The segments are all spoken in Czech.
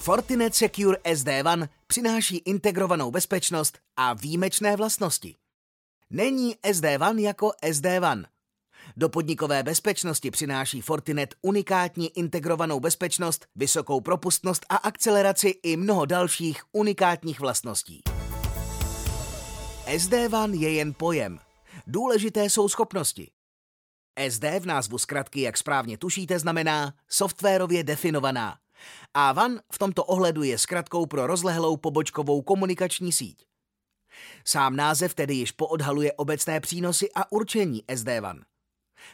Fortinet Secure SD-WAN přináší integrovanou bezpečnost a výjimečné vlastnosti. Není SD-WAN jako SD-WAN. Do podnikové bezpečnosti přináší Fortinet unikátní integrovanou bezpečnost, vysokou propustnost a akceleraci i mnoho dalších unikátních vlastností. SD-WAN je jen pojem. Důležité jsou schopnosti. SD v názvu zkratky, jak správně tušíte, znamená softwarově definovaná. A WAN v tomto ohledu je zkratkou pro rozlehlou pobočkovou komunikační síť. Sám název tedy již poodhaluje obecné přínosy a určení SD-WAN.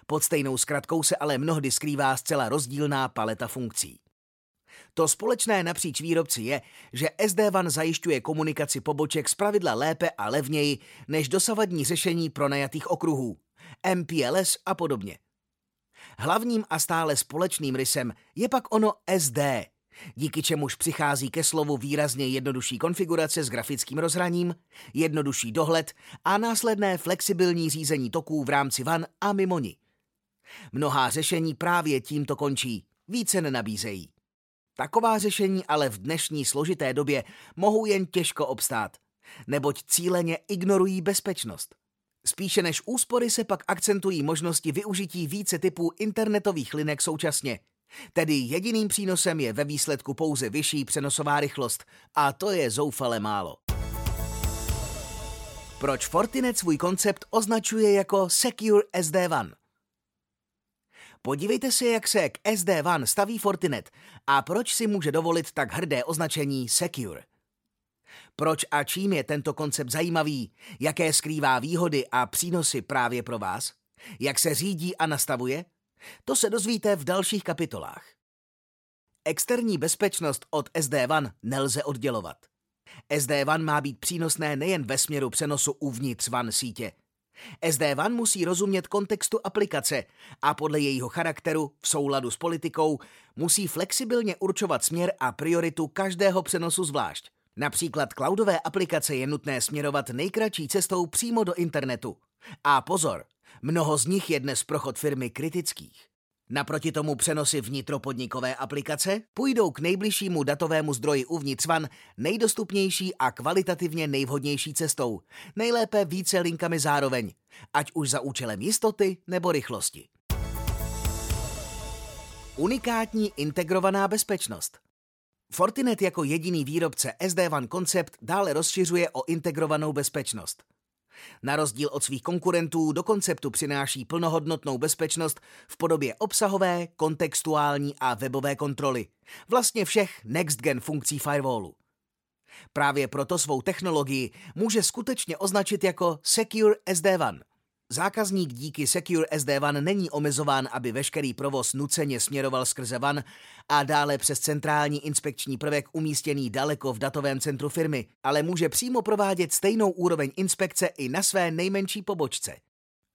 Pod stejnou zkratkou se ale mnohdy skrývá zcela rozdílná paleta funkcí. To společné napříč výrobci je, že SD-WAN zajišťuje komunikaci poboček zpravidla lépe a levněji než dosavadní řešení pronajatých okruhů, MPLS a podobně. Hlavním a stále společným rysem je pak ono SD, díky čemuž přichází ke slovu výrazně jednodušší konfigurace s grafickým rozhraním, jednodušší dohled a následné flexibilní řízení toků v rámci van a mimo ní. Mnohá řešení právě tímto končí, více nenabízejí. Taková řešení ale v dnešní složité době mohou jen těžko obstát, neboť cíleně ignorují bezpečnost. Spíše než úspory se pak akcentují možnosti využití více typů internetových linek současně. Tedy jediným přínosem je ve výsledku pouze vyšší přenosová rychlost a to je zoufale málo. Proč Fortinet svůj koncept označuje jako Secure SD-WAN? Podívejte se, jak se k SD-WAN staví Fortinet a proč si může dovolit tak hrdé označení Secure. Proč a čím je tento koncept zajímavý? Jaké skrývá výhody a přínosy právě pro vás? Jak se řídí a nastavuje? To se dozvíte v dalších kapitolách. Externí bezpečnost od SD-WAN nelze oddělovat. SD-WAN má být přínosné nejen ve směru přenosu uvnitř WAN sítě. SD-WAN musí rozumět kontextu aplikace a podle jejího charakteru v souladu s politikou musí flexibilně určovat směr a prioritu každého přenosu zvlášť. Například cloudové aplikace je nutné směrovat nejkratší cestou přímo do internetu. A pozor, mnoho z nich je dnes prochod firmy kritických. Naproti tomu přenosy vnitropodnikové aplikace půjdou k nejbližšímu datovému zdroji uvnitř van nejdostupnější a kvalitativně nejvhodnější cestou, nejlépe více linkami zároveň, ať už za účelem jistoty nebo rychlosti. Unikátní integrovaná bezpečnost. Fortinet jako jediný výrobce SD-WAN koncept dále rozšiřuje o integrovanou bezpečnost. Na rozdíl od svých konkurentů do konceptu přináší plnohodnotnou bezpečnost v podobě obsahové, kontextuální a webové kontroly. Vlastně všech next-gen funkcí firewallu. Právě proto svou technologii může skutečně označit jako Secure SD-WAN – Zákazník díky Secure SD WAN není omezován, aby veškerý provoz nuceně směroval skrze WAN a dále přes centrální inspekční prvek umístěný daleko v datovém centru firmy, ale může přímo provádět stejnou úroveň inspekce i na své nejmenší pobočce.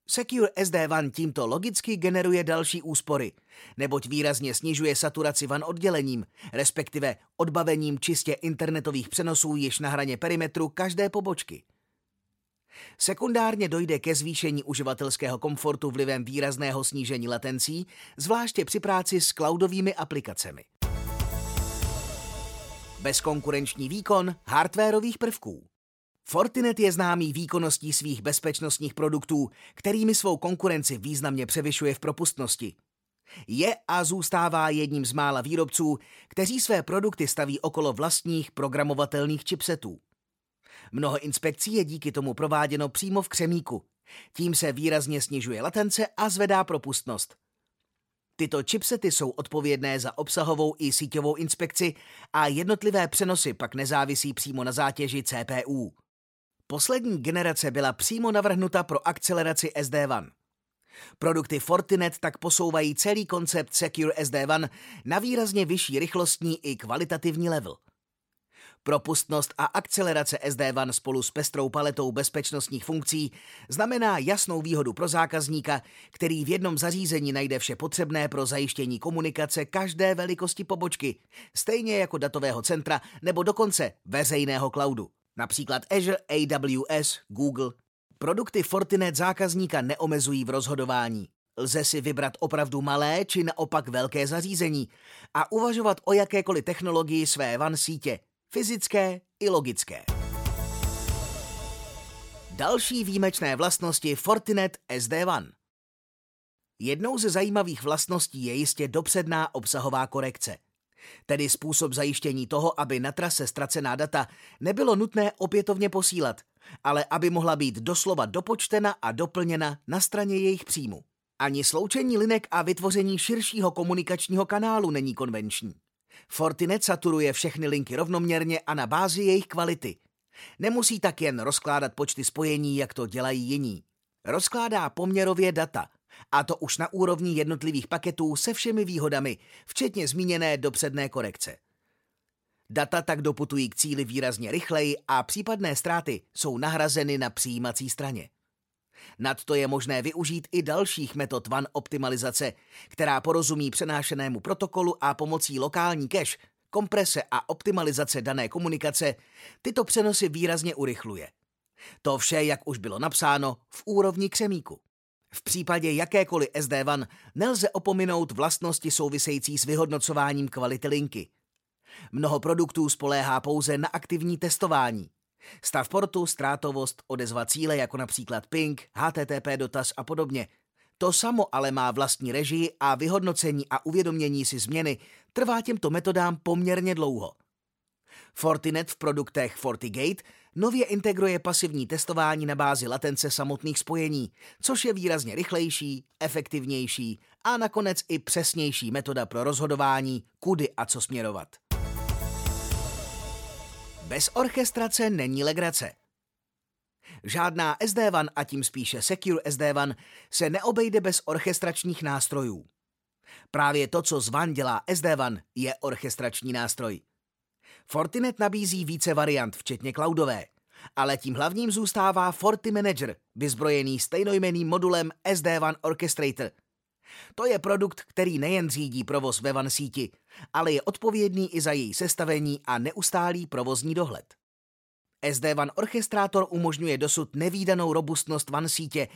Secure SD WAN tímto logicky generuje další úspory, neboť výrazně snižuje saturaci WAN oddělením, respektive odbavením čistě internetových přenosů již na hraně perimetru každé pobočky. Sekundárně dojde ke zvýšení uživatelského komfortu vlivem výrazného snížení latencí, zvláště při práci s cloudovými aplikacemi. Bezkonkurenční výkon hardwareových prvků. Fortinet je známý výkonností svých bezpečnostních produktů, kterými svou konkurenci významně převyšuje v propustnosti. Je a zůstává jedním z mála výrobců, kteří své produkty staví okolo vlastních programovatelných chipsetů. Mnoho inspekcí je díky tomu prováděno přímo v křemíku. Tím se výrazně snižuje latence a zvedá propustnost. Tyto chipsety jsou odpovědné za obsahovou i síťovou inspekci a jednotlivé přenosy pak nezávisí přímo na zátěži CPU. Poslední generace byla přímo navrhnuta pro akceleraci SD-WAN. Produkty Fortinet tak posouvají celý koncept Secure SD-WAN na výrazně vyšší rychlostní i kvalitativní level – Propustnost a akcelerace SD-WAN spolu s pestrou paletou bezpečnostních funkcí znamená jasnou výhodu pro zákazníka, který v jednom zařízení najde vše potřebné pro zajištění komunikace každé velikosti pobočky, stejně jako datového centra nebo dokonce veřejného cloudu. Například Azure, AWS, Google. Produkty Fortinet zákazníka neomezují v rozhodování. Lze si vybrat opravdu malé či naopak velké zařízení a uvažovat o jakékoliv technologii své van sítě, fyzické i logické. Další výjimečné vlastnosti Fortinet SD WAN. Jednou ze zajímavých vlastností je jistě dopředná obsahová korekce. Tedy způsob zajištění toho, aby na trase ztracená data nebylo nutné opětovně posílat, ale aby mohla být doslova dopočtena a doplněna na straně jejich příjmu. Ani sloučení linek a vytvoření širšího komunikačního kanálu není konvenční. Fortinet saturuje všechny linky rovnoměrně a na bázi jejich kvality. Nemusí tak jen rozkládat počty spojení, jak to dělají jiní. Rozkládá poměrově data, a to už na úrovni jednotlivých paketů se všemi výhodami, včetně zmíněné dopředné korekce. Data tak doputují k cíli výrazně rychleji a případné ztráty jsou nahrazeny na přijímací straně. Nadto je možné využít i dalších metod WAN optimalizace, která porozumí přenášenému protokolu a pomocí lokální cache, komprese a optimalizace dané komunikace tyto přenosy výrazně urychluje. To vše, jak už bylo napsáno, v úrovni křemíku. V případě jakékoliv SD WAN nelze opominout vlastnosti související s vyhodnocováním kvality linky. Mnoho produktů spoléhá pouze na aktivní testování. Stav portu, ztrátovost, odezva cíle, jako například ping, HTTP dotaz a podobně. To samo ale má vlastní režii a vyhodnocení a uvědomění si změny trvá těmto metodám poměrně dlouho. Fortinet v produktech FortiGate nově integruje pasivní testování na bázi latence samotných spojení, což je výrazně rychlejší, efektivnější a nakonec i přesnější metoda pro rozhodování, kudy a co směrovat. Bez orchestrace není legrace. Žádná SD-WAN a tím spíše Secure SD-WAN se neobejde bez orchestračních nástrojů. Právě to, co z WAN dělá SD-WAN, je orchestrační nástroj. Fortinet nabízí více variant, včetně cloudové, ale tím hlavním zůstává FortiManager, vyzbrojený stejnojmeným modulem SD-WAN Orchestrator – to je produkt, který nejen řídí provoz ve van síti, ale je odpovědný i za její sestavení a neustálý provozní dohled. SD Van Orchestrátor umožňuje dosud nevýdanou robustnost van sítě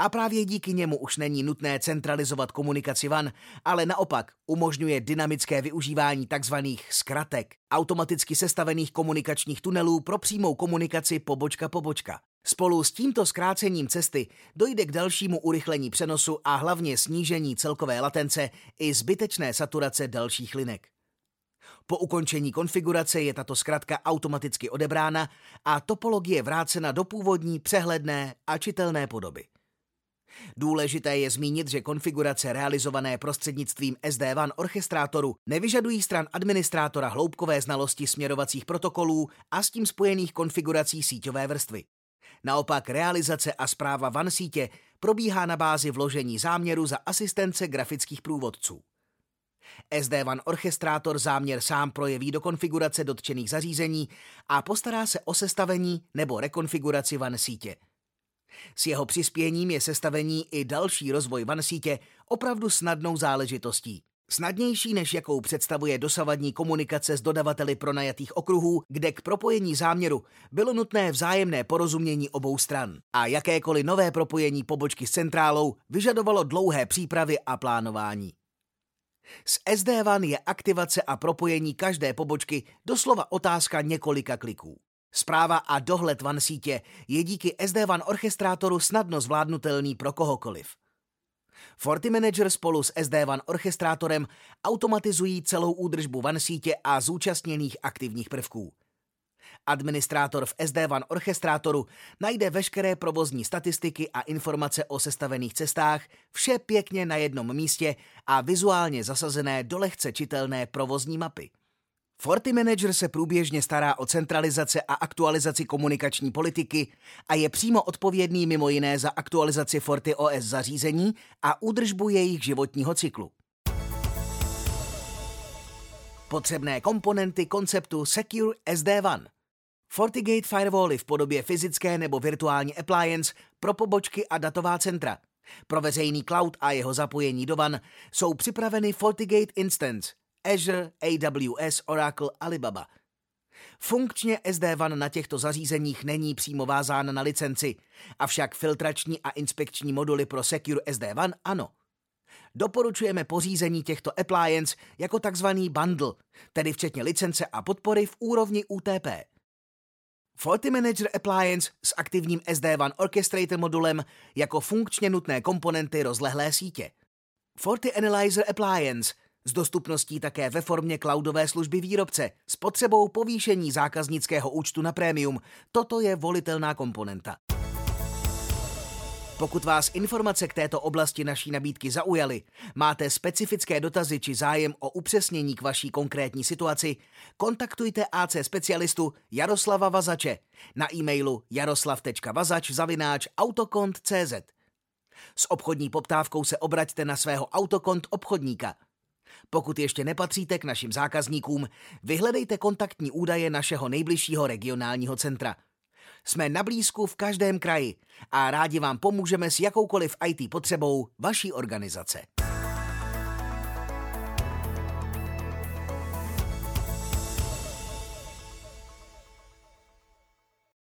a právě díky němu už není nutné centralizovat komunikaci van, ale naopak umožňuje dynamické využívání tzv. zkratek, automaticky sestavených komunikačních tunelů pro přímou komunikaci pobočka-pobočka. Spolu s tímto zkrácením cesty dojde k dalšímu urychlení přenosu a hlavně snížení celkové latence i zbytečné saturace dalších linek. Po ukončení konfigurace je tato zkratka automaticky odebrána a topologie vrácena do původní, přehledné a čitelné podoby. Důležité je zmínit, že konfigurace realizované prostřednictvím SD-WAN orchestrátoru nevyžadují stran administrátora hloubkové znalosti směrovacích protokolů a s tím spojených konfigurací síťové vrstvy. Naopak realizace a zpráva van sítě probíhá na bázi vložení záměru za asistence grafických průvodců. SD WAN orchestrátor záměr sám projeví do konfigurace dotčených zařízení a postará se o sestavení nebo rekonfiguraci van sítě. S jeho přispěním je sestavení i další rozvoj van sítě opravdu snadnou záležitostí. Snadnější, než jakou představuje dosavadní komunikace s dodavateli pronajatých okruhů, kde k propojení záměru bylo nutné vzájemné porozumění obou stran. A jakékoliv nové propojení pobočky s centrálou vyžadovalo dlouhé přípravy a plánování. S SD-WAN je aktivace a propojení každé pobočky doslova otázka několika kliků. Zpráva a dohled WAN sítě je díky SD-WAN orchestrátoru snadno zvládnutelný pro kohokoliv. FortiManager spolu s SD-WAN orchestrátorem automatizují celou údržbu WAN sítě a zúčastněných aktivních prvků. Administrátor v SD-WAN orchestrátoru najde veškeré provozní statistiky a informace o sestavených cestách, vše pěkně na jednom místě a vizuálně zasazené do lehce čitelné provozní mapy. Forti Manager se průběžně stará o centralizaci a aktualizaci komunikační politiky a je přímo odpovědný mimo jiné za aktualizaci Forti OS zařízení a údržbu jejich životního cyklu. Potřebné komponenty konceptu Secure SD-WAN FortiGate firewally v podobě fyzické nebo virtuální appliance pro pobočky a datová centra. Pro veřejný cloud a jeho zapojení do WAN jsou připraveny FortiGate Instance, Azure, AWS, Oracle, Alibaba. Funkčně SD-WAN na těchto zařízeních není přímo vázán na licenci, avšak filtrační a inspekční moduly pro Secure SD-WAN ano. Doporučujeme pořízení těchto appliance jako takzvaný bundle, tedy včetně licence a podpory v úrovni UTP. Faulty Manager Appliance s aktivním SD1 Orchestrator modulem jako funkčně nutné komponenty rozlehlé sítě. Faulty Analyzer Appliance s dostupností také ve formě cloudové služby výrobce s potřebou povýšení zákaznického účtu na prémium. Toto je volitelná komponenta. Pokud vás informace k této oblasti naší nabídky zaujaly, máte specifické dotazy či zájem o upřesnění k vaší konkrétní situaci, kontaktujte AC specialistu Jaroslava Vazače na e-mailu jaroslav.vazač.autokont.cz S obchodní poptávkou se obraťte na svého autokont obchodníka. Pokud ještě nepatříte k našim zákazníkům, vyhledejte kontaktní údaje našeho nejbližšího regionálního centra – jsme na blízku v každém kraji a rádi vám pomůžeme s jakoukoliv IT potřebou vaší organizace.